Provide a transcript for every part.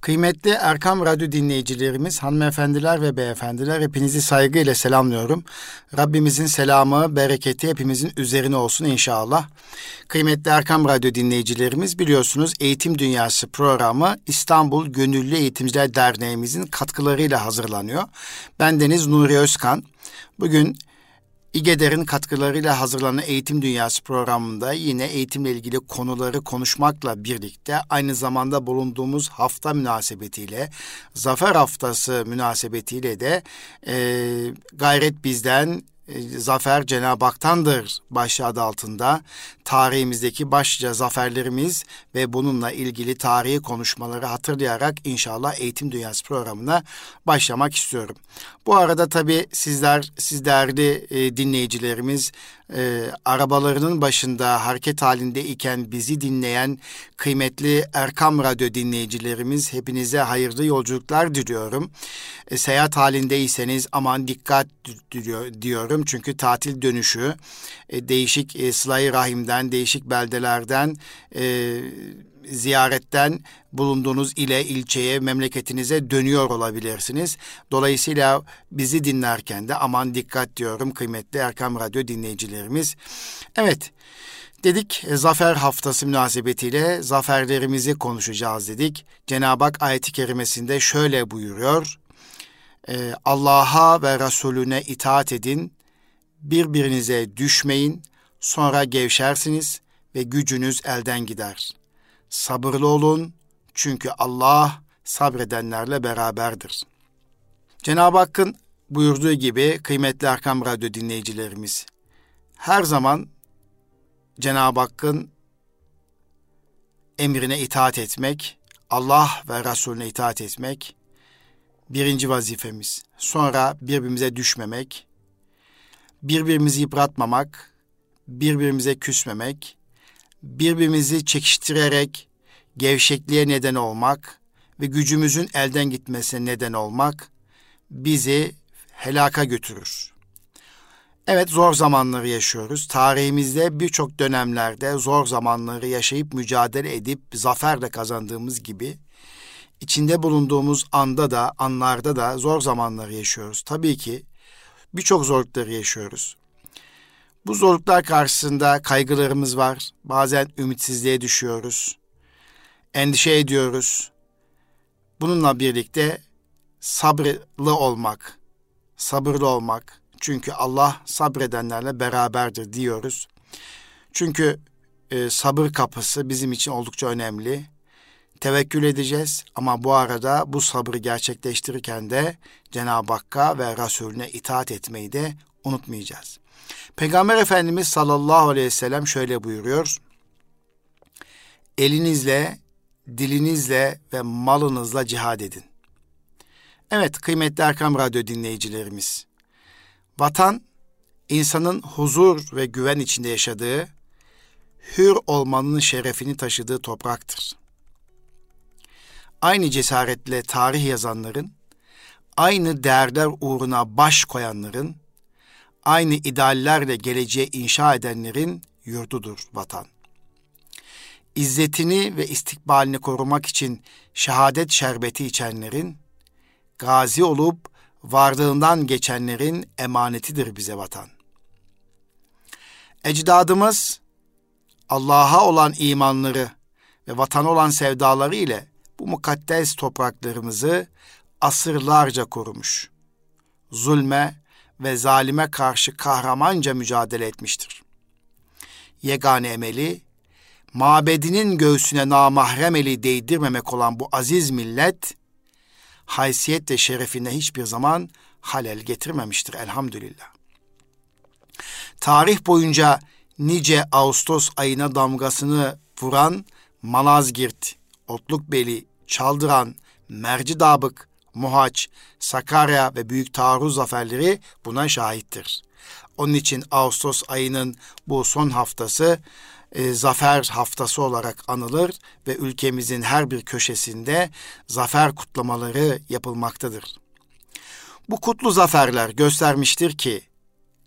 Kıymetli Erkam Radyo dinleyicilerimiz, hanımefendiler ve beyefendiler hepinizi saygıyla selamlıyorum. Rabbimizin selamı, bereketi hepimizin üzerine olsun inşallah. Kıymetli Erkam Radyo dinleyicilerimiz biliyorsunuz Eğitim Dünyası programı İstanbul Gönüllü Eğitimciler Derneğimizin katkılarıyla hazırlanıyor. Ben Deniz Nuri Özkan. Bugün İGEDER'in katkılarıyla hazırlanan Eğitim Dünyası programında yine eğitimle ilgili konuları konuşmakla birlikte aynı zamanda bulunduğumuz hafta münasebetiyle, Zafer Haftası münasebetiyle de e, gayret bizden e, zafer Cenab-ı Hak'tandır başlığı adı altında tarihimizdeki başlıca zaferlerimiz ve bununla ilgili tarihi konuşmaları hatırlayarak inşallah Eğitim Dünyası programına başlamak istiyorum. Bu arada tabii sizler, siz değerli e, dinleyicilerimiz e, arabalarının başında hareket halinde iken bizi dinleyen kıymetli Erkam Radyo dinleyicilerimiz hepinize hayırlı yolculuklar diliyorum. E, seyahat halindeyseniz aman dikkat diyor, diyorum çünkü tatil dönüşü e, değişik e, sıla rahimden, değişik beldelerden e, ziyaretten bulunduğunuz ile, ilçeye, memleketinize dönüyor olabilirsiniz. Dolayısıyla bizi dinlerken de aman dikkat diyorum kıymetli Erkam Radyo dinleyicilerimiz. Evet, dedik e, Zafer Haftası münasebetiyle zaferlerimizi konuşacağız dedik. Cenab-ı Hak ayeti kerimesinde şöyle buyuruyor. E, Allah'a ve Resulüne itaat edin, birbirinize düşmeyin, sonra gevşersiniz ve gücünüz elden gider. Sabırlı olun çünkü Allah sabredenlerle beraberdir. Cenab-ı Hakk'ın buyurduğu gibi kıymetli Erkam Radyo dinleyicilerimiz her zaman Cenab-ı Hakk'ın emrine itaat etmek, Allah ve Resulüne itaat etmek birinci vazifemiz. Sonra birbirimize düşmemek, birbirimizi yıpratmamak, birbirimize küsmemek, birbirimizi çekiştirerek gevşekliğe neden olmak ve gücümüzün elden gitmesine neden olmak bizi helaka götürür. Evet zor zamanları yaşıyoruz. Tarihimizde birçok dönemlerde zor zamanları yaşayıp mücadele edip zaferle kazandığımız gibi içinde bulunduğumuz anda da anlarda da zor zamanları yaşıyoruz. Tabii ki birçok zorlukları yaşıyoruz. Bu zorluklar karşısında kaygılarımız var. Bazen ümitsizliğe düşüyoruz. Endişe ediyoruz. Bununla birlikte sabırlı olmak, sabırlı olmak. Çünkü Allah sabredenlerle beraberdir diyoruz. Çünkü e, sabır kapısı bizim için oldukça önemli. Tevekkül edeceğiz ama bu arada bu sabrı gerçekleştirirken de Cenab-ı Hakk'a ve Resulüne itaat etmeyi de unutmayacağız. Peygamber Efendimiz sallallahu aleyhi ve sellem şöyle buyuruyor. Elinizle, dilinizle ve malınızla cihad edin. Evet kıymetli Erkam Radyo dinleyicilerimiz. Vatan, insanın huzur ve güven içinde yaşadığı, hür olmanın şerefini taşıdığı topraktır. Aynı cesaretle tarih yazanların, aynı değerler uğruna baş koyanların, aynı ideallerle geleceğe inşa edenlerin yurdudur vatan. İzzetini ve istikbalini korumak için şehadet şerbeti içenlerin, gazi olup varlığından geçenlerin emanetidir bize vatan. Ecdadımız Allah'a olan imanları ve vatan olan sevdaları ile bu mukaddes topraklarımızı asırlarca korumuş. Zulme, ve zalime karşı kahramanca mücadele etmiştir. Yegane emeli, mabedinin göğsüne namahrem eli değdirmemek olan bu aziz millet, haysiyet ve şerefine hiçbir zaman halel getirmemiştir elhamdülillah. Tarih boyunca nice Ağustos ayına damgasını vuran Malazgirt, Otlukbeli, Çaldıran, Mercidabık, Muhaç, Sakarya ve Büyük Taarruz zaferleri buna şahittir. Onun için Ağustos ayının bu son haftası e, zafer haftası olarak anılır ve ülkemizin her bir köşesinde zafer kutlamaları yapılmaktadır. Bu kutlu zaferler göstermiştir ki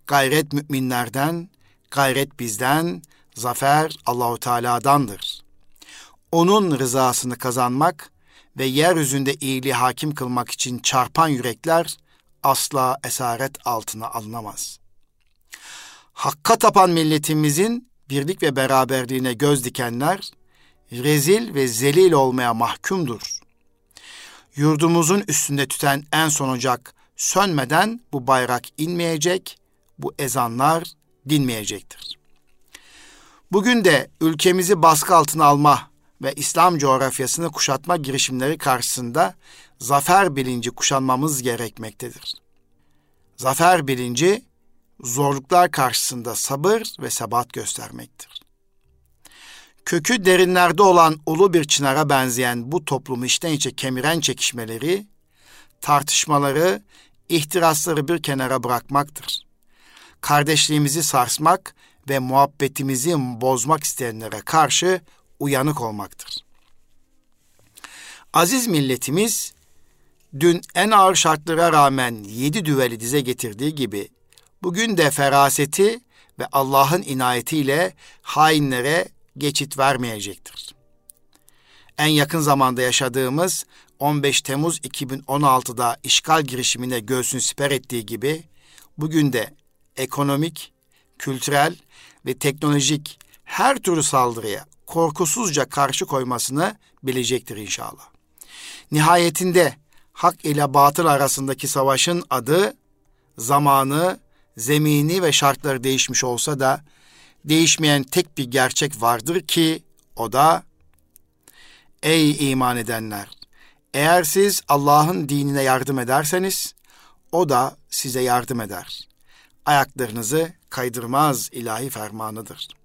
gayret müminlerden, gayret bizden, zafer Allahu Teala'dandır. Onun rızasını kazanmak ve yeryüzünde iyiliği hakim kılmak için çarpan yürekler asla esaret altına alınamaz. Hakka tapan milletimizin birlik ve beraberliğine göz dikenler rezil ve zelil olmaya mahkumdur. Yurdumuzun üstünde tüten en son ocak sönmeden bu bayrak inmeyecek, bu ezanlar dinmeyecektir. Bugün de ülkemizi baskı altına alma ve İslam coğrafyasını kuşatma girişimleri karşısında zafer bilinci kuşanmamız gerekmektedir. Zafer bilinci zorluklar karşısında sabır ve sebat göstermektir. Kökü derinlerde olan ulu bir çınara benzeyen bu toplumu içten içe kemiren çekişmeleri, tartışmaları, ihtirasları bir kenara bırakmaktır. Kardeşliğimizi sarsmak ve muhabbetimizi bozmak isteyenlere karşı uyanık olmaktır. Aziz milletimiz dün en ağır şartlara rağmen yedi düveli dize getirdiği gibi bugün de feraseti ve Allah'ın inayetiyle hainlere geçit vermeyecektir. En yakın zamanda yaşadığımız 15 Temmuz 2016'da işgal girişimine göğsünü siper ettiği gibi bugün de ekonomik, kültürel ve teknolojik her türlü saldırıya korkusuzca karşı koymasını bilecektir inşallah. Nihayetinde hak ile batıl arasındaki savaşın adı, zamanı, zemini ve şartları değişmiş olsa da değişmeyen tek bir gerçek vardır ki o da ey iman edenler eğer siz Allah'ın dinine yardım ederseniz o da size yardım eder. Ayaklarınızı kaydırmaz ilahi fermanıdır.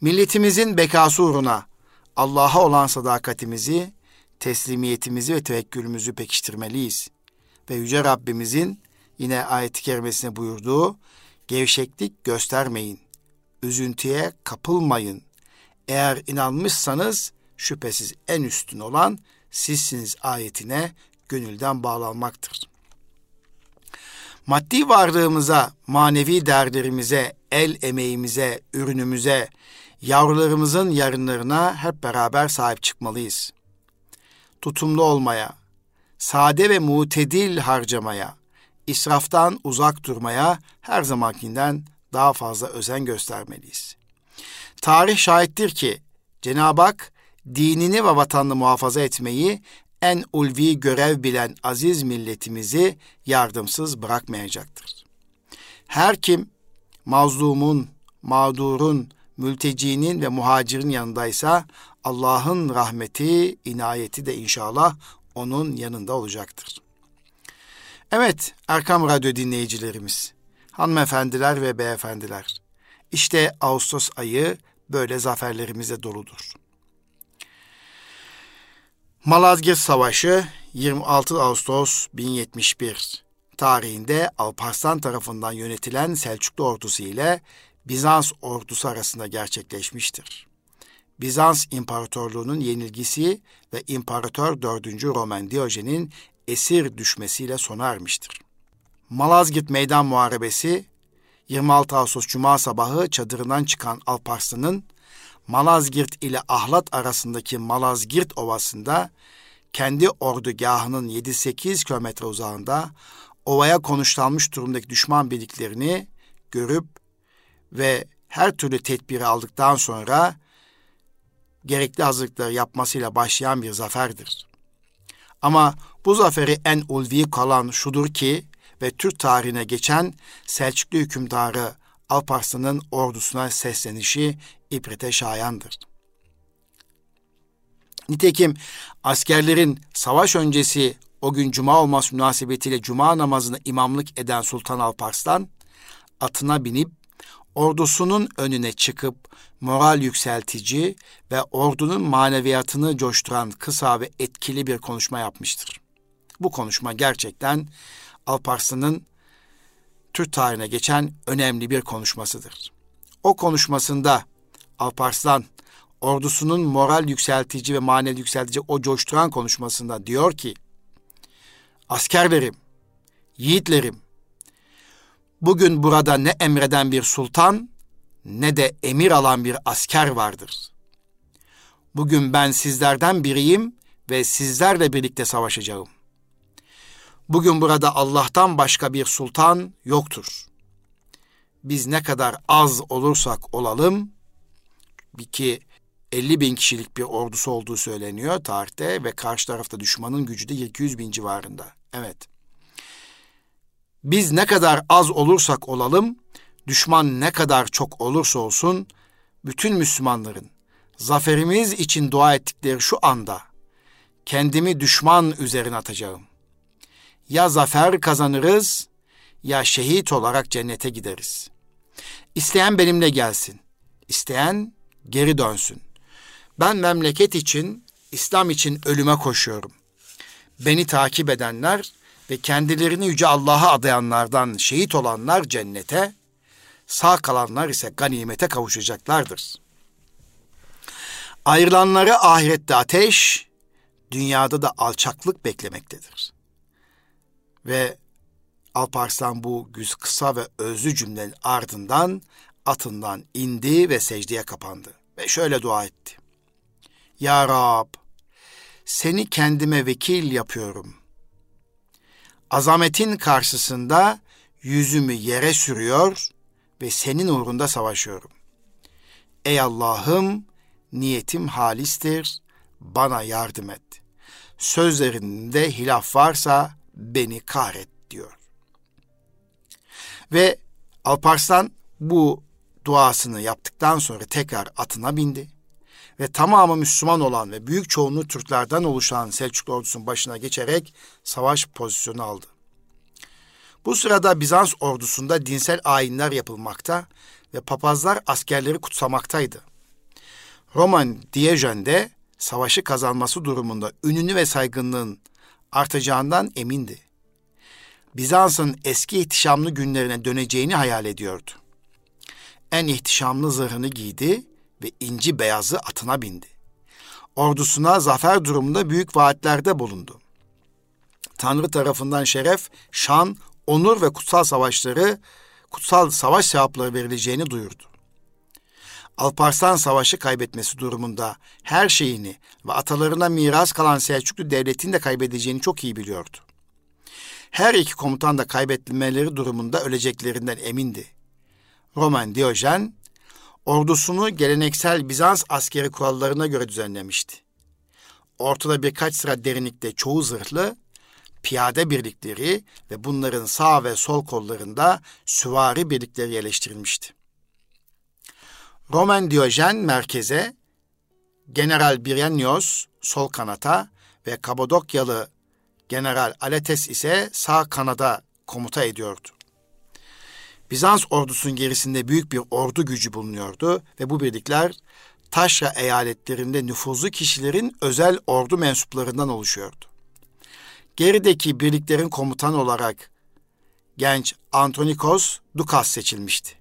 Milletimizin bekası uğruna Allah'a olan sadakatimizi, teslimiyetimizi ve tevekkülümüzü pekiştirmeliyiz. Ve Yüce Rabbimizin yine ayet-i kerimesine buyurduğu gevşeklik göstermeyin, üzüntüye kapılmayın. Eğer inanmışsanız şüphesiz en üstün olan sizsiniz ayetine gönülden bağlanmaktır. Maddi varlığımıza, manevi değerlerimize, el emeğimize, ürünümüze, yavrularımızın yarınlarına hep beraber sahip çıkmalıyız. Tutumlu olmaya, sade ve mutedil harcamaya, israftan uzak durmaya her zamankinden daha fazla özen göstermeliyiz. Tarih şahittir ki Cenab-ı Hak dinini ve vatanını muhafaza etmeyi en ulvi görev bilen aziz milletimizi yardımsız bırakmayacaktır. Her kim mazlumun, mağdurun, mültecinin ve muhacirin yanındaysa Allah'ın rahmeti, inayeti de inşallah onun yanında olacaktır. Evet, Erkam Radyo dinleyicilerimiz, hanımefendiler ve beyefendiler, işte Ağustos ayı böyle zaferlerimize doludur. Malazgirt Savaşı 26 Ağustos 1071 tarihinde Alparslan tarafından yönetilen Selçuklu ordusu ile Bizans ordusu arasında gerçekleşmiştir. Bizans İmparatorluğu'nun yenilgisi ve İmparator 4. Roman Diyojen'in esir düşmesiyle sona ermiştir. Malazgirt Meydan Muharebesi 26 Ağustos Cuma sabahı çadırından çıkan Alparslan'ın Malazgirt ile Ahlat arasındaki Malazgirt Ovası'nda kendi ordugahının 7-8 kilometre uzağında ovaya konuşlanmış durumdaki düşman birliklerini görüp ve her türlü tedbiri aldıktan sonra gerekli hazırlıkları yapmasıyla başlayan bir zaferdir. Ama bu zaferi en ulvi kalan şudur ki ve Türk tarihine geçen Selçuklu hükümdarı Alparslan'ın ordusuna seslenişi ibrete şayandır. Nitekim askerlerin savaş öncesi o gün cuma olması münasebetiyle cuma namazını imamlık eden Sultan Alparslan atına binip ordusunun önüne çıkıp moral yükseltici ve ordunun maneviyatını coşturan kısa ve etkili bir konuşma yapmıştır. Bu konuşma gerçekten Alparslan'ın Türk tarihine geçen önemli bir konuşmasıdır. O konuşmasında Alparslan ordusunun moral yükseltici ve manevi yükseltici o coşturan konuşmasında diyor ki Askerlerim, yiğitlerim, bugün burada ne emreden bir sultan ne de emir alan bir asker vardır. Bugün ben sizlerden biriyim ve sizlerle birlikte savaşacağım. Bugün burada Allah'tan başka bir sultan yoktur. Biz ne kadar az olursak olalım, ki 50 bin kişilik bir ordusu olduğu söyleniyor tarihte ve karşı tarafta düşmanın gücü de 200 bin civarında. Evet. Biz ne kadar az olursak olalım, düşman ne kadar çok olursa olsun, bütün Müslümanların zaferimiz için dua ettikleri şu anda kendimi düşman üzerine atacağım. Ya zafer kazanırız ya şehit olarak cennete gideriz. İsteyen benimle gelsin. İsteyen geri dönsün. Ben memleket için, İslam için ölüme koşuyorum. Beni takip edenler ve kendilerini yüce Allah'a adayanlardan şehit olanlar cennete, sağ kalanlar ise ganimete kavuşacaklardır. Ayrılanları ahirette ateş, dünyada da alçaklık beklemektedir. Ve Alparslan bu güz kısa ve özlü cümlenin ardından atından indi ve secdeye kapandı. Ve şöyle dua etti. Ya Rab, seni kendime vekil yapıyorum. Azametin karşısında yüzümü yere sürüyor ve senin uğrunda savaşıyorum. Ey Allah'ım, niyetim halistir, bana yardım et. Sözlerinde hilaf varsa beni kahret diyor. Ve Alparslan bu duasını yaptıktan sonra tekrar atına bindi ve tamamı Müslüman olan ve büyük çoğunluğu Türklerden oluşan Selçuklu ordusunun başına geçerek savaş pozisyonu aldı. Bu sırada Bizans ordusunda dinsel ayinler yapılmakta ve papazlar askerleri kutsamaktaydı. Roman Diyojen'de savaşı kazanması durumunda ününü ve saygınlığın artacağından emindi. Bizans'ın eski ihtişamlı günlerine döneceğini hayal ediyordu. En ihtişamlı zırhını giydi ve inci beyazı atına bindi. Ordusuna zafer durumunda büyük vaatlerde bulundu. Tanrı tarafından şeref, şan, onur ve kutsal savaşları, kutsal savaş sevapları verileceğini duyurdu. Alparslan Savaşı kaybetmesi durumunda her şeyini ve atalarına miras kalan Selçuklu devletini de kaybedeceğini çok iyi biliyordu. Her iki komutan da kaybetmeleri durumunda öleceklerinden emindi. Roman Diyojen, ordusunu geleneksel Bizans askeri kurallarına göre düzenlemişti. Ortada birkaç sıra derinlikte çoğu zırhlı, piyade birlikleri ve bunların sağ ve sol kollarında süvari birlikleri yerleştirilmişti. Roman Diyojen merkeze, General Birenios sol kanata ve Kabadokyalı General Aletes ise sağ kanada komuta ediyordu. Bizans ordusunun gerisinde büyük bir ordu gücü bulunuyordu ve bu birlikler Taşra eyaletlerinde nüfuzlu kişilerin özel ordu mensuplarından oluşuyordu. Gerideki birliklerin komutanı olarak genç Antonikos Dukas seçilmişti.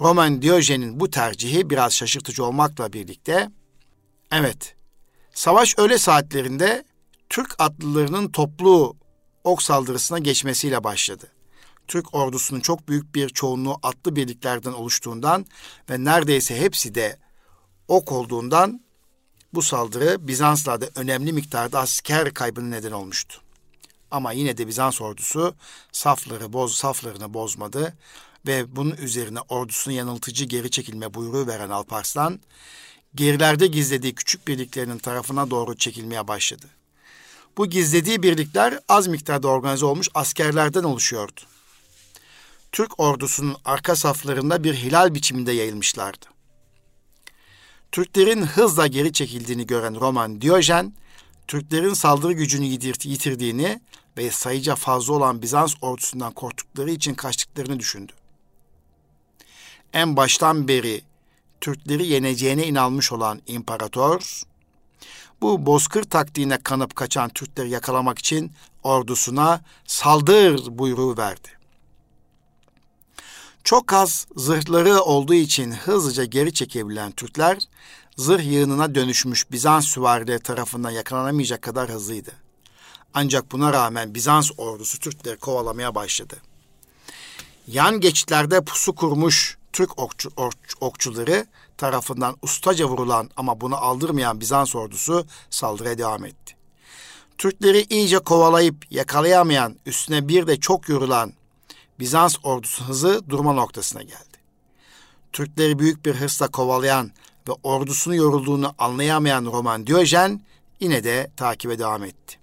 Roman Diyojen'in bu tercihi biraz şaşırtıcı olmakla birlikte, evet, savaş öğle saatlerinde Türk atlılarının toplu ok saldırısına geçmesiyle başladı. Türk ordusunun çok büyük bir çoğunluğu atlı birliklerden oluştuğundan ve neredeyse hepsi de ok olduğundan bu saldırı Bizanslarda önemli miktarda asker kaybının neden olmuştu. Ama yine de Bizans ordusu safları boz saflarını bozmadı ve bunun üzerine ordusunu yanıltıcı geri çekilme buyruğu veren Alparslan, gerilerde gizlediği küçük birliklerinin tarafına doğru çekilmeye başladı. Bu gizlediği birlikler az miktarda organize olmuş askerlerden oluşuyordu. Türk ordusunun arka saflarında bir hilal biçiminde yayılmışlardı. Türklerin hızla geri çekildiğini gören Roman Diyojen, Türklerin saldırı gücünü yitirdiğini ve sayıca fazla olan Bizans ordusundan korktukları için kaçtıklarını düşündü. En baştan beri Türkleri yeneceğine inanmış olan imparator, bu bozkır taktiğine kanıp kaçan Türkleri yakalamak için ordusuna saldır buyruğu verdi. Çok az zırhları olduğu için hızlıca geri çekebilen Türkler, zırh yığınına dönüşmüş Bizans süvarileri tarafından yakalanamayacak kadar hızlıydı. Ancak buna rağmen Bizans ordusu Türkleri kovalamaya başladı. Yan geçitlerde pusu kurmuş Türk okçu, ok, okçuları tarafından ustaca vurulan ama bunu aldırmayan Bizans ordusu saldırıya devam etti. Türkleri iyice kovalayıp yakalayamayan, üstüne bir de çok yorulan Bizans ordusu hızı durma noktasına geldi. Türkleri büyük bir hırsla kovalayan ve ordusunu yorulduğunu anlayamayan Roman Diyojen yine de takibe devam etti.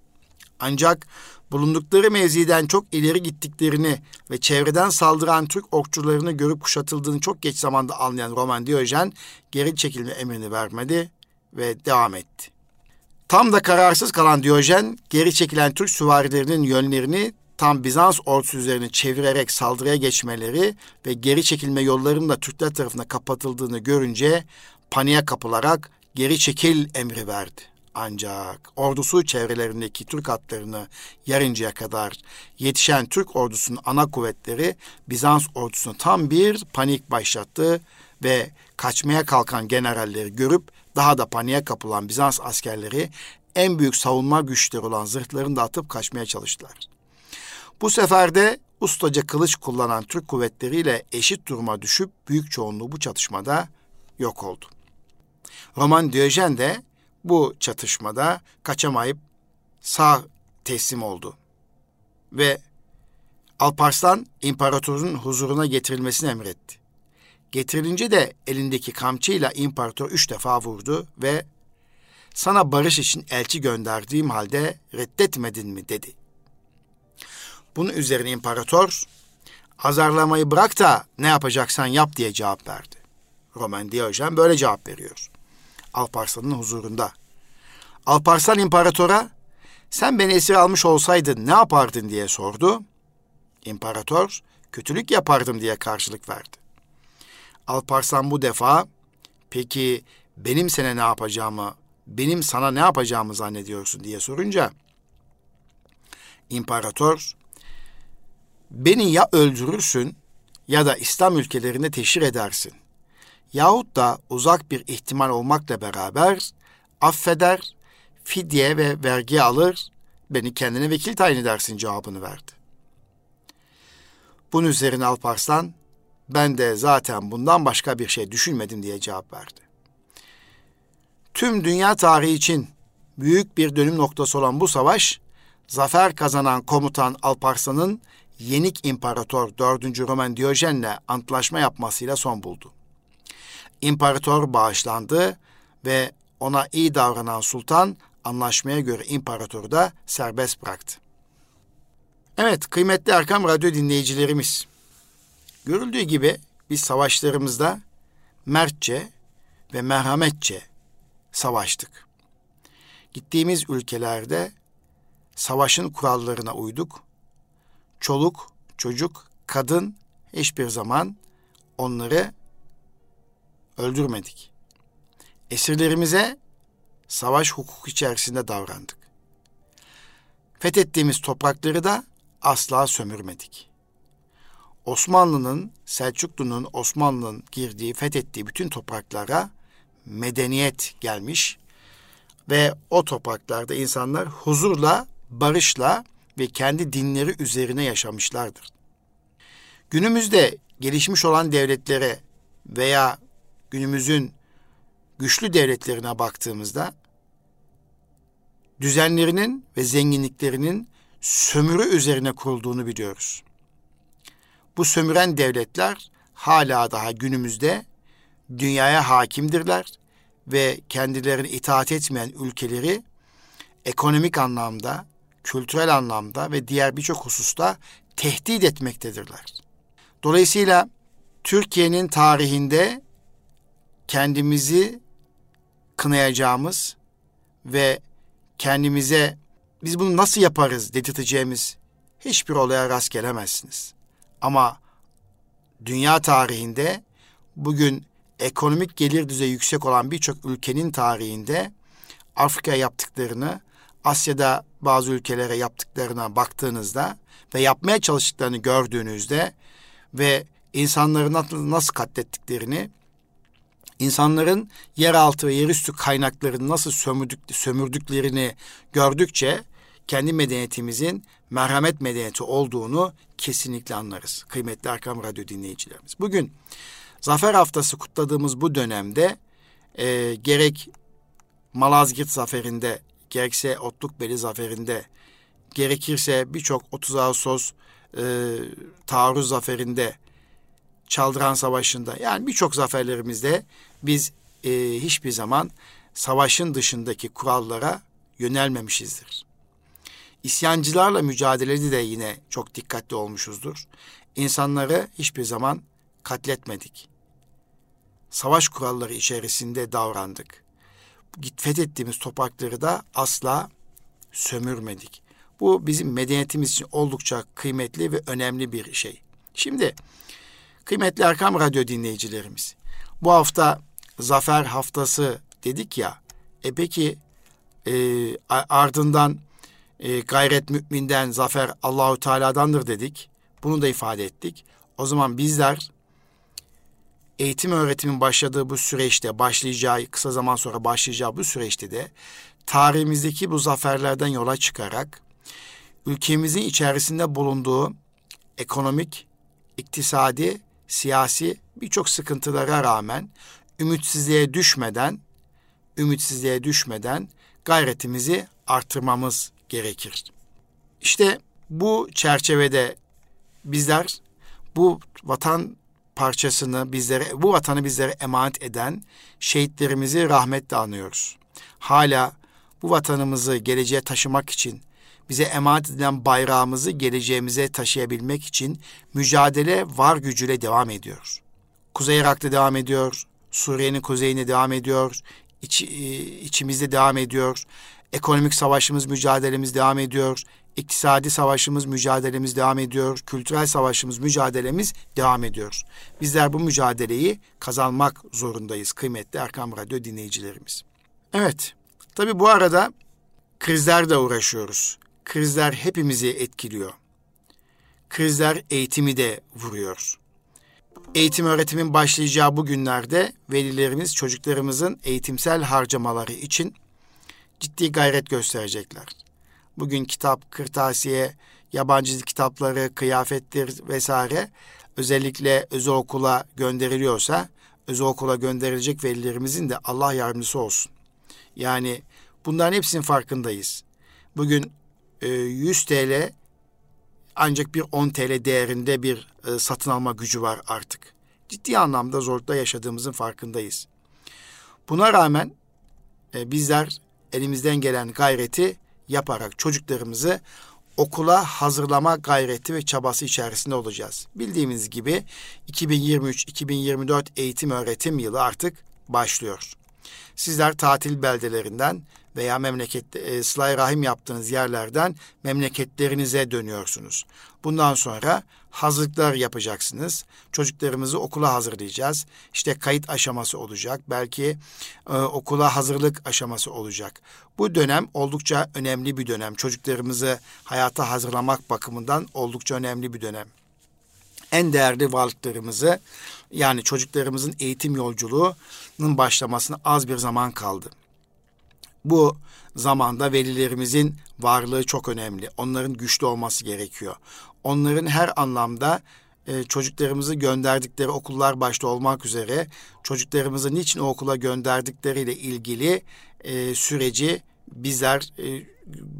Ancak bulundukları mevziden çok ileri gittiklerini ve çevreden saldıran Türk okçularını görüp kuşatıldığını çok geç zamanda anlayan Roman Diyojen geri çekilme emrini vermedi ve devam etti. Tam da kararsız kalan Diyojen geri çekilen Türk süvarilerinin yönlerini tam Bizans ordusu üzerine çevirerek saldırıya geçmeleri ve geri çekilme yollarının da Türkler tarafına kapatıldığını görünce paniğe kapılarak geri çekil emri verdi. Ancak ordusu çevrelerindeki Türk atlarını yarıncaya kadar yetişen Türk ordusunun ana kuvvetleri Bizans ordusunu tam bir panik başlattı ve kaçmaya kalkan generalleri görüp daha da paniğe kapılan Bizans askerleri en büyük savunma güçleri olan zırhlarını da atıp kaçmaya çalıştılar. Bu sefer de ustaca kılıç kullanan Türk kuvvetleriyle eşit duruma düşüp büyük çoğunluğu bu çatışmada yok oldu. Roman Diyojen de bu çatışmada kaçamayıp sağ teslim oldu. Ve Alparslan imparatorun huzuruna getirilmesini emretti. Getirilince de elindeki kamçıyla imparator üç defa vurdu ve sana barış için elçi gönderdiğim halde reddetmedin mi dedi. Bunun üzerine imparator azarlamayı bırak da ne yapacaksan yap diye cevap verdi. Roman Diyojen böyle cevap veriyor. Alparslan'ın huzurunda. Alparslan imparatora sen beni esir almış olsaydın ne yapardın diye sordu. İmparator kötülük yapardım diye karşılık verdi. Alparslan bu defa peki benim sana ne yapacağımı, benim sana ne yapacağımı zannediyorsun diye sorunca İmparator beni ya öldürürsün ya da İslam ülkelerinde teşhir edersin yahut da uzak bir ihtimal olmakla beraber affeder, fidye ve vergi alır, beni kendine vekil tayin edersin cevabını verdi. Bunun üzerine Alparslan, ben de zaten bundan başka bir şey düşünmedim diye cevap verdi. Tüm dünya tarihi için büyük bir dönüm noktası olan bu savaş, zafer kazanan komutan Alparslan'ın Yenik İmparator 4. Roman Diyojen'le antlaşma yapmasıyla son buldu. İmparator bağışlandı ve ona iyi davranan sultan anlaşmaya göre imparatoru da serbest bıraktı. Evet kıymetli Erkam Radyo dinleyicilerimiz. Görüldüğü gibi biz savaşlarımızda mertçe ve merhametçe savaştık. Gittiğimiz ülkelerde savaşın kurallarına uyduk. Çoluk, çocuk, kadın hiçbir zaman onları öldürmedik. Esirlerimize savaş hukuk içerisinde davrandık. Fethettiğimiz toprakları da asla sömürmedik. Osmanlı'nın, Selçuklu'nun, Osmanlı'nın girdiği, fethettiği bütün topraklara medeniyet gelmiş ve o topraklarda insanlar huzurla, barışla ve kendi dinleri üzerine yaşamışlardır. Günümüzde gelişmiş olan devletlere veya günümüzün güçlü devletlerine baktığımızda düzenlerinin ve zenginliklerinin sömürü üzerine kurulduğunu biliyoruz. Bu sömüren devletler hala daha günümüzde dünyaya hakimdirler ve kendilerini itaat etmeyen ülkeleri ekonomik anlamda, kültürel anlamda ve diğer birçok hususta tehdit etmektedirler. Dolayısıyla Türkiye'nin tarihinde kendimizi kınayacağımız ve kendimize biz bunu nasıl yaparız dedirteceğimiz hiçbir olaya rast gelemezsiniz. Ama dünya tarihinde bugün ekonomik gelir düzeyi yüksek olan birçok ülkenin tarihinde Afrika'ya yaptıklarını, Asya'da bazı ülkelere yaptıklarına baktığınızda ve yapmaya çalıştıklarını gördüğünüzde ve insanları nasıl katlettiklerini insanların yeraltı ve yerüstü kaynaklarını nasıl sömürdük, sömürdüklerini gördükçe kendi medeniyetimizin merhamet medeniyeti olduğunu kesinlikle anlarız. Kıymetli Erkam Radyo dinleyicilerimiz. Bugün Zafer Haftası kutladığımız bu dönemde e, gerek Malazgirt Zaferi'nde, gerekse Otlukbeli Zaferi'nde, gerekirse birçok 30 Ağustos e, taarruz zaferinde, Çaldıran Savaşı'nda yani birçok zaferlerimizde biz e, hiçbir zaman savaşın dışındaki kurallara yönelmemişizdir. İsyancılarla mücadelede de yine çok dikkatli olmuşuzdur. İnsanları hiçbir zaman katletmedik. Savaş kuralları içerisinde davrandık. Fethettiğimiz toprakları da asla sömürmedik. Bu bizim medeniyetimiz için oldukça kıymetli ve önemli bir şey. Şimdi kıymetli Erkam Radyo dinleyicilerimiz, bu hafta Zafer Haftası dedik ya, e peki e, ardından e, gayret müminden zafer Allahu Teala'dandır dedik. Bunu da ifade ettik. O zaman bizler eğitim öğretimin başladığı bu süreçte, başlayacağı kısa zaman sonra başlayacağı bu süreçte de tarihimizdeki bu zaferlerden yola çıkarak ülkemizin içerisinde bulunduğu ekonomik, iktisadi, siyasi birçok sıkıntılara rağmen ümitsizliğe düşmeden ümitsizliğe düşmeden gayretimizi artırmamız gerekir. İşte bu çerçevede bizler bu vatan parçasını bizlere, bu vatanı bizlere emanet eden şehitlerimizi rahmetle anıyoruz. Hala bu vatanımızı geleceğe taşımak için, bize emanet edilen bayrağımızı geleceğimize taşıyabilmek için mücadele var gücüyle devam ediyor. Kuzey Irak'ta devam ediyor, Suriye'nin kuzeyine devam ediyor, iç, e, içimizde devam ediyor. Ekonomik savaşımız, mücadelemiz devam ediyor. İktisadi savaşımız, mücadelemiz devam ediyor. Kültürel savaşımız, mücadelemiz devam ediyor. Bizler bu mücadeleyi kazanmak zorundayız kıymetli Erkam Radyo dinleyicilerimiz. Evet, tabi bu arada krizlerle uğraşıyoruz. Krizler hepimizi etkiliyor. Krizler eğitimi de vuruyor. Eğitim öğretimin başlayacağı bu günlerde velilerimiz çocuklarımızın eğitimsel harcamaları için ciddi gayret gösterecekler. Bugün kitap, kırtasiye, yabancı kitapları, kıyafettir vesaire özellikle özel okula gönderiliyorsa özel okula gönderilecek velilerimizin de Allah yardımcısı olsun. Yani bunların hepsinin farkındayız. Bugün 100 e, TL ancak bir 10 TL değerinde bir e, satın alma gücü var artık. Ciddi anlamda zorlukta yaşadığımızın farkındayız. Buna rağmen e, bizler elimizden gelen gayreti yaparak çocuklarımızı okula hazırlama gayreti ve çabası içerisinde olacağız. Bildiğimiz gibi 2023-2024 eğitim öğretim yılı artık başlıyor. Sizler tatil beldelerinden veya memleket e, sıla rahim yaptığınız yerlerden memleketlerinize dönüyorsunuz. Bundan sonra hazırlıklar yapacaksınız. Çocuklarımızı okula hazırlayacağız. İşte kayıt aşaması olacak. Belki e, okula hazırlık aşaması olacak. Bu dönem oldukça önemli bir dönem. Çocuklarımızı hayata hazırlamak bakımından oldukça önemli bir dönem. En değerli varlıklarımızı yani çocuklarımızın eğitim yolculuğunun başlamasına az bir zaman kaldı. Bu zamanda velilerimizin varlığı çok önemli. Onların güçlü olması gerekiyor. Onların her anlamda e, çocuklarımızı gönderdikleri okullar başta olmak üzere çocuklarımızı niçin o okula gönderdikleriyle ilgili e, süreci bizler e,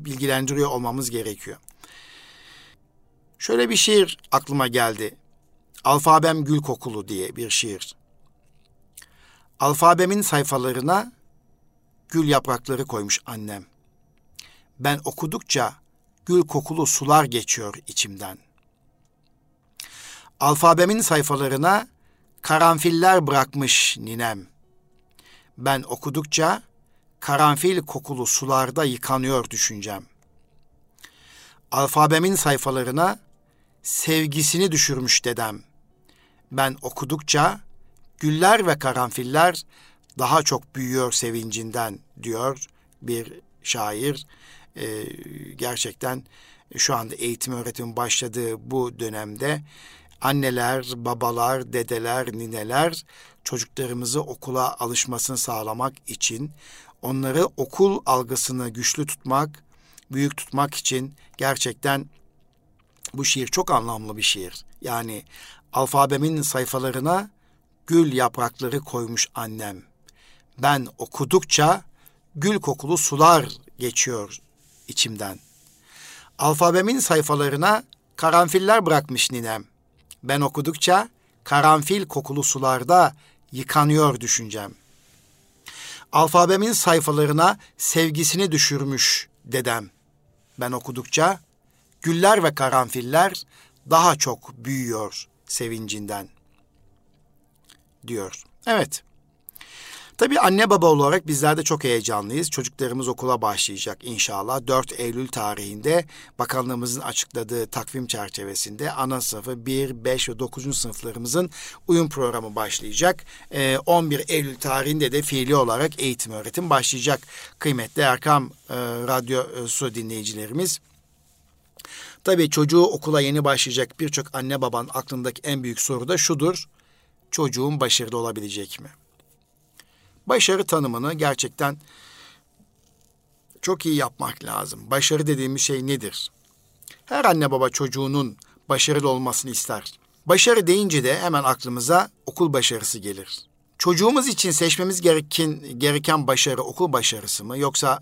bilgilendiriyor olmamız gerekiyor. Şöyle bir şiir aklıma geldi. Alfabem Gül Kokulu diye bir şiir. Alfabemin sayfalarına gül yaprakları koymuş annem. Ben okudukça gül kokulu sular geçiyor içimden. Alfabemin sayfalarına karanfiller bırakmış ninem. Ben okudukça karanfil kokulu sularda yıkanıyor düşüncem. Alfabemin sayfalarına sevgisini düşürmüş dedem. Ben okudukça güller ve karanfiller daha çok büyüyor sevincinden diyor bir şair. Ee, gerçekten şu anda eğitim öğretim başladığı bu dönemde anneler, babalar, dedeler, nineler çocuklarımızı okula alışmasını sağlamak için onları okul algısını güçlü tutmak, büyük tutmak için gerçekten bu şiir çok anlamlı bir şiir. Yani alfabemin sayfalarına gül yaprakları koymuş annem. Ben okudukça gül kokulu sular geçiyor içimden. Alfabemin sayfalarına karanfiller bırakmış ninem. Ben okudukça karanfil kokulu sularda yıkanıyor düşüncem. Alfabemin sayfalarına sevgisini düşürmüş dedem. Ben okudukça güller ve karanfiller daha çok büyüyor sevincinden diyor. Evet. Tabii anne baba olarak bizler de çok heyecanlıyız. Çocuklarımız okula başlayacak inşallah. 4 Eylül tarihinde bakanlığımızın açıkladığı takvim çerçevesinde ana sınıfı 1, 5 ve 9. sınıflarımızın uyum programı başlayacak. 11 ee, Eylül tarihinde de fiili olarak eğitim öğretim başlayacak. Kıymetli Erkam e, Radyosu dinleyicilerimiz. Tabii çocuğu okula yeni başlayacak birçok anne babanın aklındaki en büyük soru da şudur. Çocuğum başarılı olabilecek mi? Başarı tanımını gerçekten çok iyi yapmak lazım. Başarı dediğimiz şey nedir? Her anne baba çocuğunun başarılı olmasını ister. Başarı deyince de hemen aklımıza okul başarısı gelir. Çocuğumuz için seçmemiz gereken, gereken başarı okul başarısı mı yoksa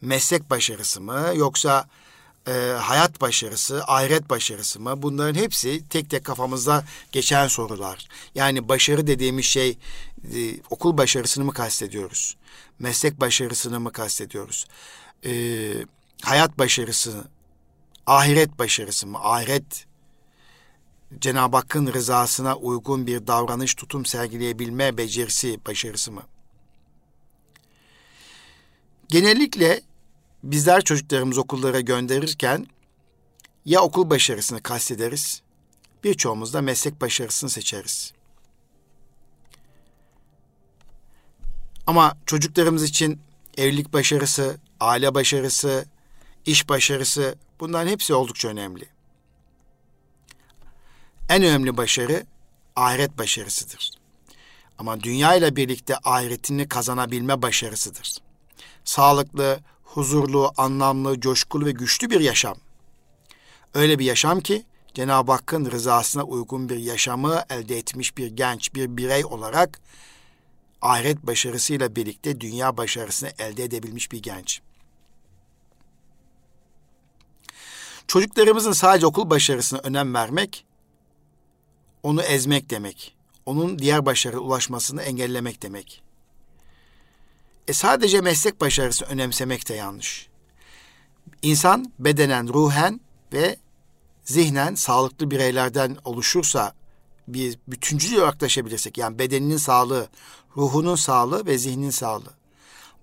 meslek başarısı mı yoksa e, hayat başarısı, ahiret başarısı mı? Bunların hepsi tek tek kafamızda geçen sorular. Yani başarı dediğimiz şey e, okul başarısını mı kastediyoruz? Meslek başarısını mı kastediyoruz? E, hayat başarısı, ahiret başarısı mı? Ahiret Cenab-ı Hakk'ın rızasına uygun bir davranış tutum sergileyebilme becerisi, başarısı mı? Genellikle bizler çocuklarımızı okullara gönderirken ya okul başarısını kastederiz, birçoğumuz da meslek başarısını seçeriz. Ama çocuklarımız için evlilik başarısı, aile başarısı, iş başarısı bunların hepsi oldukça önemli. En önemli başarı ahiret başarısıdır. Ama dünya ile birlikte ahiretini kazanabilme başarısıdır. Sağlıklı, huzurlu, anlamlı, coşkulu ve güçlü bir yaşam. Öyle bir yaşam ki Cenab-ı Hakk'ın rızasına uygun bir yaşamı elde etmiş bir genç, bir birey olarak ahiret başarısıyla birlikte dünya başarısını elde edebilmiş bir genç. Çocuklarımızın sadece okul başarısına önem vermek, onu ezmek demek. Onun diğer başarı ulaşmasını engellemek demek. E sadece meslek başarısı önemsemek de yanlış. İnsan bedenen, ruhen ve zihnen sağlıklı bireylerden oluşursa bir bütüncül yaklaşabilirsek yani bedeninin sağlığı, ruhunun sağlığı ve zihnin sağlığı.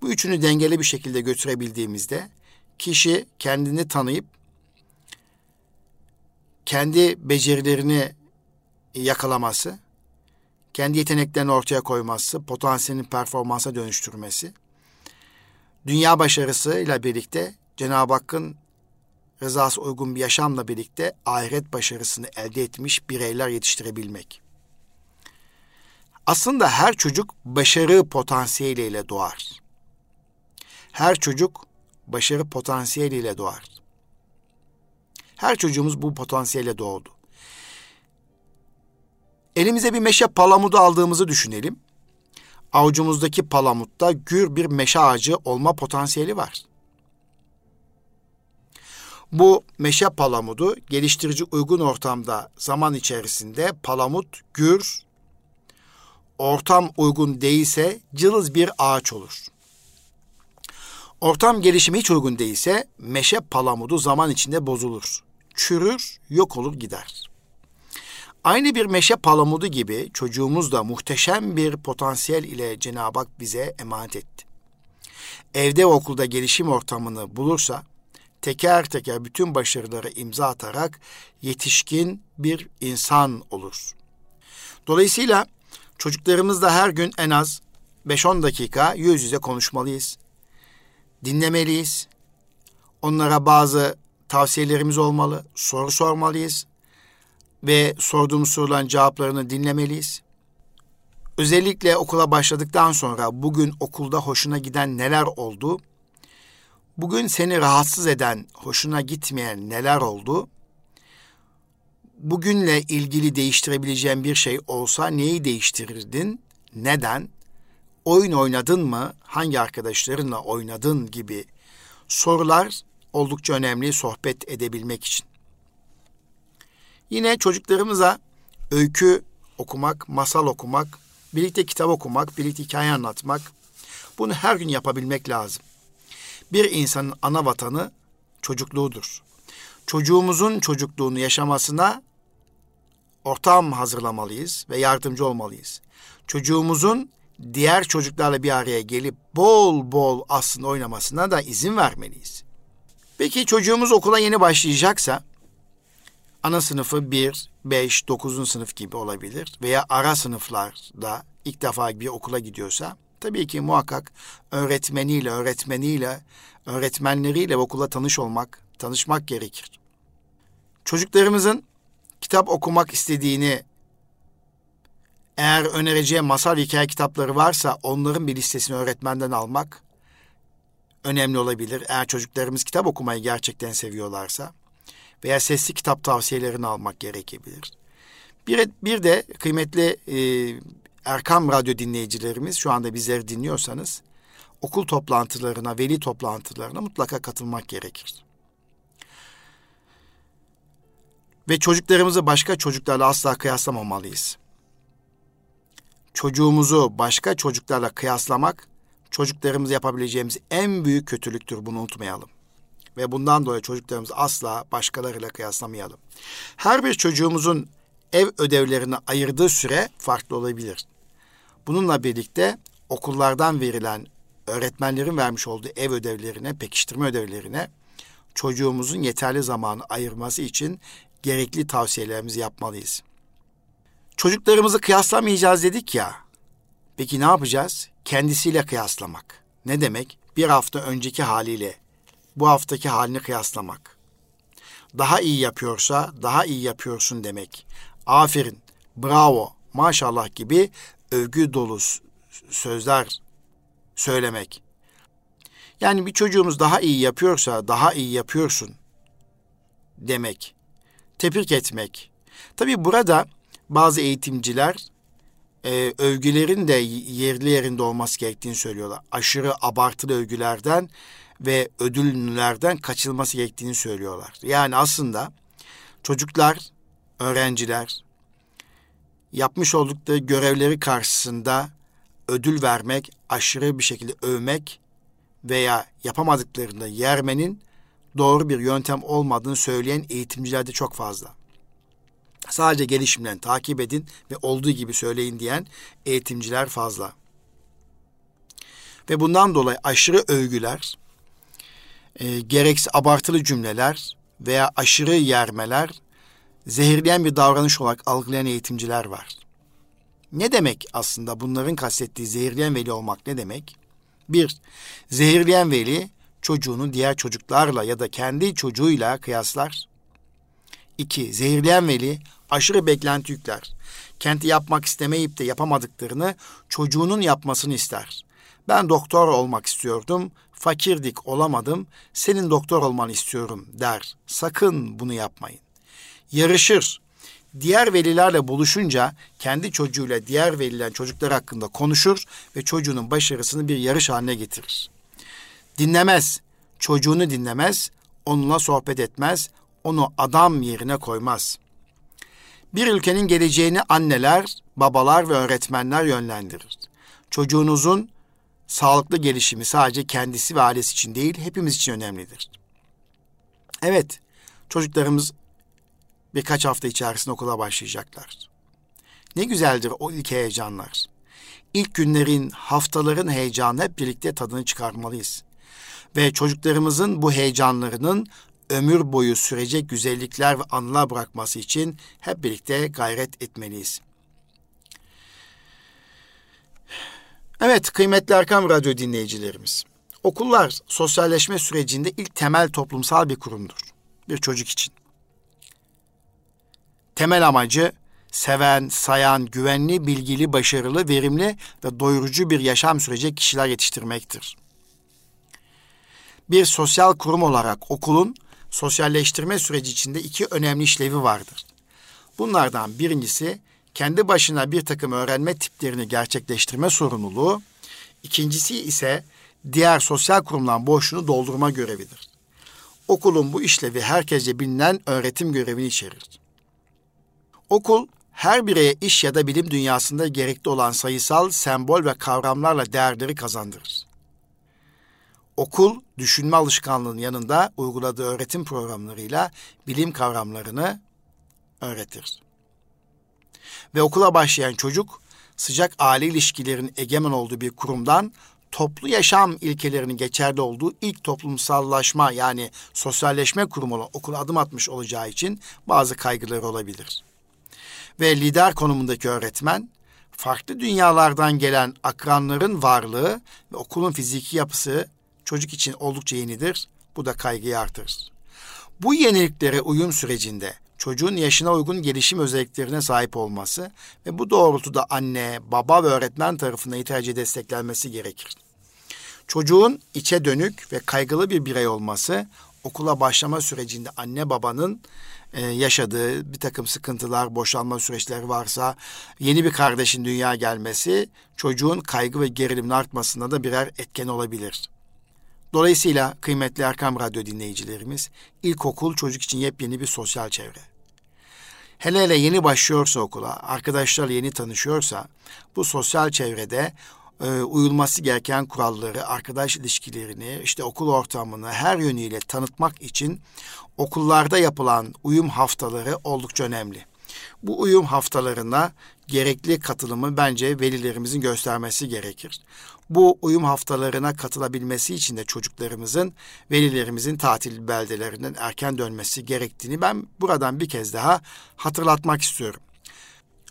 Bu üçünü dengeli bir şekilde götürebildiğimizde kişi kendini tanıyıp kendi becerilerini yakalaması, kendi yeteneklerini ortaya koyması, potansiyelini performansa dönüştürmesi, dünya başarısıyla birlikte Cenab-ı Hakk'ın rızası uygun bir yaşamla birlikte ahiret başarısını elde etmiş bireyler yetiştirebilmek. Aslında her çocuk başarı potansiyeliyle doğar. Her çocuk başarı potansiyeliyle doğar. Her çocuğumuz bu potansiyelle doğdu. Elimize bir meşe palamudu aldığımızı düşünelim. Avucumuzdaki palamutta gür bir meşe ağacı olma potansiyeli var. Bu meşe palamudu geliştirici uygun ortamda zaman içerisinde palamut gür, ortam uygun değilse cılız bir ağaç olur. Ortam gelişimi hiç uygun değilse meşe palamudu zaman içinde bozulur. Çürür, yok olur gider. Aynı bir meşe palamudu gibi çocuğumuz da muhteşem bir potansiyel ile Cenab-ı Hak bize emanet etti. Evde ve okulda gelişim ortamını bulursa teker teker bütün başarıları imza atarak yetişkin bir insan olur. Dolayısıyla çocuklarımızla her gün en az 5-10 dakika yüz yüze konuşmalıyız. Dinlemeliyiz. Onlara bazı tavsiyelerimiz olmalı, soru sormalıyız ve sorduğumuz soruların cevaplarını dinlemeliyiz. Özellikle okula başladıktan sonra bugün okulda hoşuna giden neler oldu? Bugün seni rahatsız eden, hoşuna gitmeyen neler oldu? Bugünle ilgili değiştirebileceğin bir şey olsa neyi değiştirirdin? Neden? Oyun oynadın mı? Hangi arkadaşlarınla oynadın gibi sorular oldukça önemli sohbet edebilmek için. Yine çocuklarımıza öykü okumak, masal okumak, birlikte kitap okumak, birlikte hikaye anlatmak bunu her gün yapabilmek lazım. Bir insanın ana vatanı çocukluğudur. Çocuğumuzun çocukluğunu yaşamasına ortam hazırlamalıyız ve yardımcı olmalıyız. Çocuğumuzun diğer çocuklarla bir araya gelip bol bol aslında oynamasına da izin vermeliyiz. Peki çocuğumuz okula yeni başlayacaksa ana sınıfı 1, 5, 9. sınıf gibi olabilir veya ara sınıflarda ilk defa bir okula gidiyorsa tabii ki muhakkak öğretmeniyle, öğretmeniyle, öğretmenleriyle okula tanış olmak, tanışmak gerekir. Çocuklarımızın kitap okumak istediğini eğer önereceği masal hikaye kitapları varsa onların bir listesini öğretmenden almak önemli olabilir. Eğer çocuklarımız kitap okumayı gerçekten seviyorlarsa veya sesli kitap tavsiyelerini almak gerekebilir. Bir, bir de kıymetli e, Erkam Radyo dinleyicilerimiz şu anda bizleri dinliyorsanız okul toplantılarına, veli toplantılarına mutlaka katılmak gerekir. Ve çocuklarımızı başka çocuklarla asla kıyaslamamalıyız. Çocuğumuzu başka çocuklarla kıyaslamak çocuklarımız yapabileceğimiz en büyük kötülüktür bunu unutmayalım. Ve bundan dolayı çocuklarımız asla başkalarıyla kıyaslamayalım. Her bir çocuğumuzun ev ödevlerine ayırdığı süre farklı olabilir. Bununla birlikte okullardan verilen öğretmenlerin vermiş olduğu ev ödevlerine, pekiştirme ödevlerine çocuğumuzun yeterli zamanı ayırması için gerekli tavsiyelerimizi yapmalıyız. Çocuklarımızı kıyaslamayacağız dedik ya. Peki ne yapacağız? Kendisiyle kıyaslamak. Ne demek? Bir hafta önceki haliyle bu haftaki halini kıyaslamak. Daha iyi yapıyorsa daha iyi yapıyorsun demek. Aferin, bravo, maşallah gibi övgü dolu sözler söylemek. Yani bir çocuğumuz daha iyi yapıyorsa daha iyi yapıyorsun demek. Tebrik etmek. Tabii burada bazı eğitimciler e, övgülerin de yerli yerinde olması gerektiğini söylüyorlar. Aşırı abartılı övgülerden ve ödüllerden kaçılması gerektiğini söylüyorlar. Yani aslında çocuklar, öğrenciler yapmış oldukları görevleri karşısında ödül vermek, aşırı bir şekilde övmek veya yapamadıklarında yermenin doğru bir yöntem olmadığını söyleyen eğitimciler de çok fazla. Sadece gelişimden takip edin ve olduğu gibi söyleyin diyen eğitimciler fazla. Ve bundan dolayı aşırı övgüler, e, gereksiz abartılı cümleler veya aşırı yermeler zehirleyen bir davranış olarak algılayan eğitimciler var. Ne demek aslında bunların kastettiği zehirleyen veli olmak ne demek? Bir, zehirleyen veli çocuğunu diğer çocuklarla ya da kendi çocuğuyla kıyaslar. İki, zehirleyen veli aşırı beklenti yükler. Kenti yapmak istemeyip de yapamadıklarını çocuğunun yapmasını ister. Ben doktor olmak istiyordum, fakirdik olamadım, senin doktor olmanı istiyorum der. Sakın bunu yapmayın. Yarışır. Diğer velilerle buluşunca kendi çocuğuyla diğer velilerin çocuklar hakkında konuşur ve çocuğunun başarısını bir yarış haline getirir. Dinlemez, çocuğunu dinlemez, onunla sohbet etmez, onu adam yerine koymaz. Bir ülkenin geleceğini anneler, babalar ve öğretmenler yönlendirir. Çocuğunuzun sağlıklı gelişimi sadece kendisi ve ailesi için değil, hepimiz için önemlidir. Evet, çocuklarımız birkaç hafta içerisinde okula başlayacaklar. Ne güzeldir o ilk heyecanlar. İlk günlerin, haftaların heyecanı hep birlikte tadını çıkarmalıyız. Ve çocuklarımızın bu heyecanlarının ömür boyu sürecek güzellikler ve anılar bırakması için hep birlikte gayret etmeliyiz. Evet kıymetli Erkam Radyo dinleyicilerimiz. Okullar sosyalleşme sürecinde ilk temel toplumsal bir kurumdur. Bir çocuk için. Temel amacı seven, sayan, güvenli, bilgili, başarılı, verimli ve doyurucu bir yaşam sürecek kişiler yetiştirmektir. Bir sosyal kurum olarak okulun sosyalleştirme süreci içinde iki önemli işlevi vardır. Bunlardan birincisi kendi başına bir takım öğrenme tiplerini gerçekleştirme sorumluluğu. İkincisi ise diğer sosyal kurumların boşluğunu doldurma görevidir. Okulun bu işlevi herkese bilinen öğretim görevini içerir. Okul her bireye iş ya da bilim dünyasında gerekli olan sayısal, sembol ve kavramlarla değerleri kazandırır. Okul, düşünme alışkanlığının yanında uyguladığı öğretim programlarıyla bilim kavramlarını öğretir. Ve okula başlayan çocuk, sıcak aile ilişkilerinin egemen olduğu bir kurumdan toplu yaşam ilkelerinin geçerli olduğu ilk toplumsallaşma yani sosyalleşme kurumu olan okula adım atmış olacağı için bazı kaygıları olabilir. Ve lider konumundaki öğretmen farklı dünyalardan gelen akranların varlığı ve okulun fiziki yapısı çocuk için oldukça yenidir. Bu da kaygıyı artırır. Bu yeniliklere uyum sürecinde çocuğun yaşına uygun gelişim özelliklerine sahip olması ve bu doğrultuda anne, baba ve öğretmen tarafından yeterince desteklenmesi gerekir. Çocuğun içe dönük ve kaygılı bir birey olması okula başlama sürecinde anne babanın e, yaşadığı bir takım sıkıntılar, boşanma süreçleri varsa yeni bir kardeşin dünya gelmesi çocuğun kaygı ve gerilimin artmasında da birer etken olabilir. Dolayısıyla kıymetli Erkam Radyo dinleyicilerimiz, ilkokul çocuk için yepyeni bir sosyal çevre. Hele hele yeni başlıyorsa okula, arkadaşlarla yeni tanışıyorsa, bu sosyal çevrede e, uyulması gereken kuralları, arkadaş ilişkilerini, işte okul ortamını her yönüyle tanıtmak için okullarda yapılan uyum haftaları oldukça önemli. Bu uyum haftalarına gerekli katılımı bence velilerimizin göstermesi gerekir. Bu uyum haftalarına katılabilmesi için de çocuklarımızın, velilerimizin tatil beldelerinden erken dönmesi gerektiğini ben buradan bir kez daha hatırlatmak istiyorum.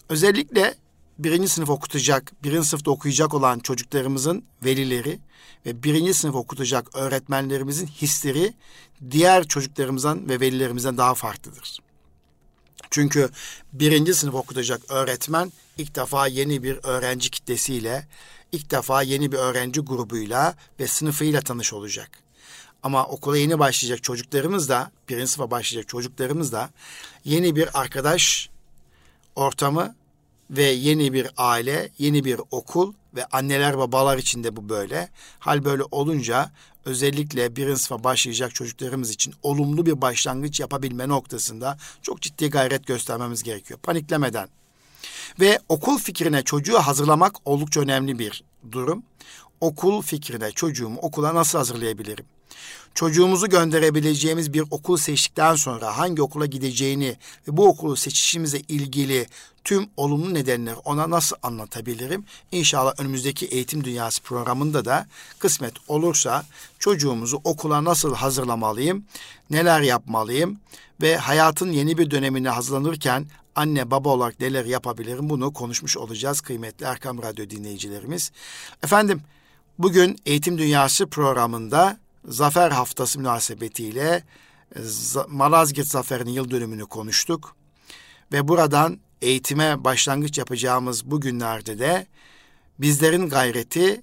Özellikle birinci sınıf okutacak, birinci sınıfta okuyacak olan çocuklarımızın velileri ve birinci sınıf okutacak öğretmenlerimizin hisleri diğer çocuklarımızdan ve velilerimizden daha farklıdır. Çünkü birinci sınıf okutacak öğretmen ilk defa yeni bir öğrenci kitlesiyle, ilk defa yeni bir öğrenci grubuyla ve sınıfıyla tanış olacak. Ama okula yeni başlayacak çocuklarımız da, birinci sınıfa başlayacak çocuklarımız da yeni bir arkadaş ortamı ve yeni bir aile, yeni bir okul ve anneler babalar için de bu böyle. Hal böyle olunca özellikle birinci sınıfa başlayacak çocuklarımız için olumlu bir başlangıç yapabilme noktasında çok ciddi gayret göstermemiz gerekiyor. Paniklemeden. Ve okul fikrine çocuğu hazırlamak oldukça önemli bir durum. Okul fikrine çocuğumu okula nasıl hazırlayabilirim? çocuğumuzu gönderebileceğimiz bir okul seçtikten sonra hangi okula gideceğini ve bu okulu seçişimize ilgili tüm olumlu nedenleri ona nasıl anlatabilirim? İnşallah önümüzdeki eğitim dünyası programında da kısmet olursa çocuğumuzu okula nasıl hazırlamalıyım, neler yapmalıyım ve hayatın yeni bir dönemine hazırlanırken anne baba olarak neler yapabilirim bunu konuşmuş olacağız kıymetli Erkam Radyo dinleyicilerimiz. Efendim bugün Eğitim Dünyası programında Zafer Haftası münasebetiyle e, Malazgirt Zaferi'nin yıl dönümünü konuştuk. Ve buradan eğitime başlangıç yapacağımız bu günlerde de bizlerin gayreti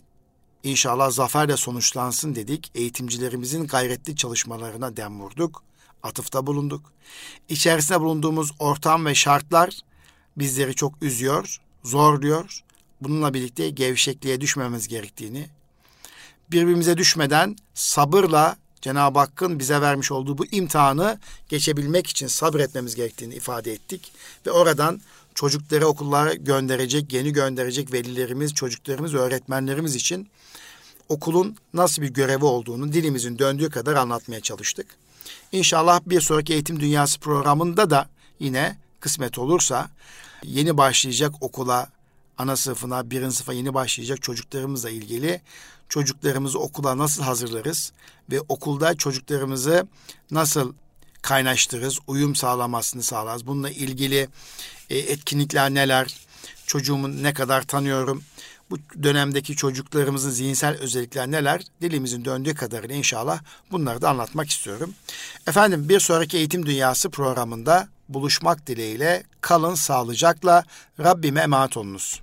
inşallah zaferle sonuçlansın dedik. Eğitimcilerimizin gayretli çalışmalarına dem vurduk. Atıfta bulunduk. İçerisinde bulunduğumuz ortam ve şartlar bizleri çok üzüyor, zorluyor. Bununla birlikte gevşekliğe düşmemiz gerektiğini, birbirimize düşmeden sabırla Cenab-ı Hakk'ın bize vermiş olduğu bu imtihanı geçebilmek için sabretmemiz gerektiğini ifade ettik. Ve oradan çocukları okullara gönderecek, yeni gönderecek velilerimiz, çocuklarımız, öğretmenlerimiz için okulun nasıl bir görevi olduğunu dilimizin döndüğü kadar anlatmaya çalıştık. İnşallah bir sonraki Eğitim Dünyası programında da yine kısmet olursa yeni başlayacak okula, ana sınıfına, birinci sınıfa yeni başlayacak çocuklarımızla ilgili çocuklarımızı okula nasıl hazırlarız ve okulda çocuklarımızı nasıl kaynaştırırız, uyum sağlamasını sağlarız. Bununla ilgili e, etkinlikler neler, çocuğumu ne kadar tanıyorum, bu dönemdeki çocuklarımızın zihinsel özellikler neler? Dilimizin döndüğü kadarıyla inşallah bunları da anlatmak istiyorum. Efendim bir sonraki Eğitim Dünyası programında buluşmak dileğiyle kalın sağlıcakla Rabbime emanet olunuz.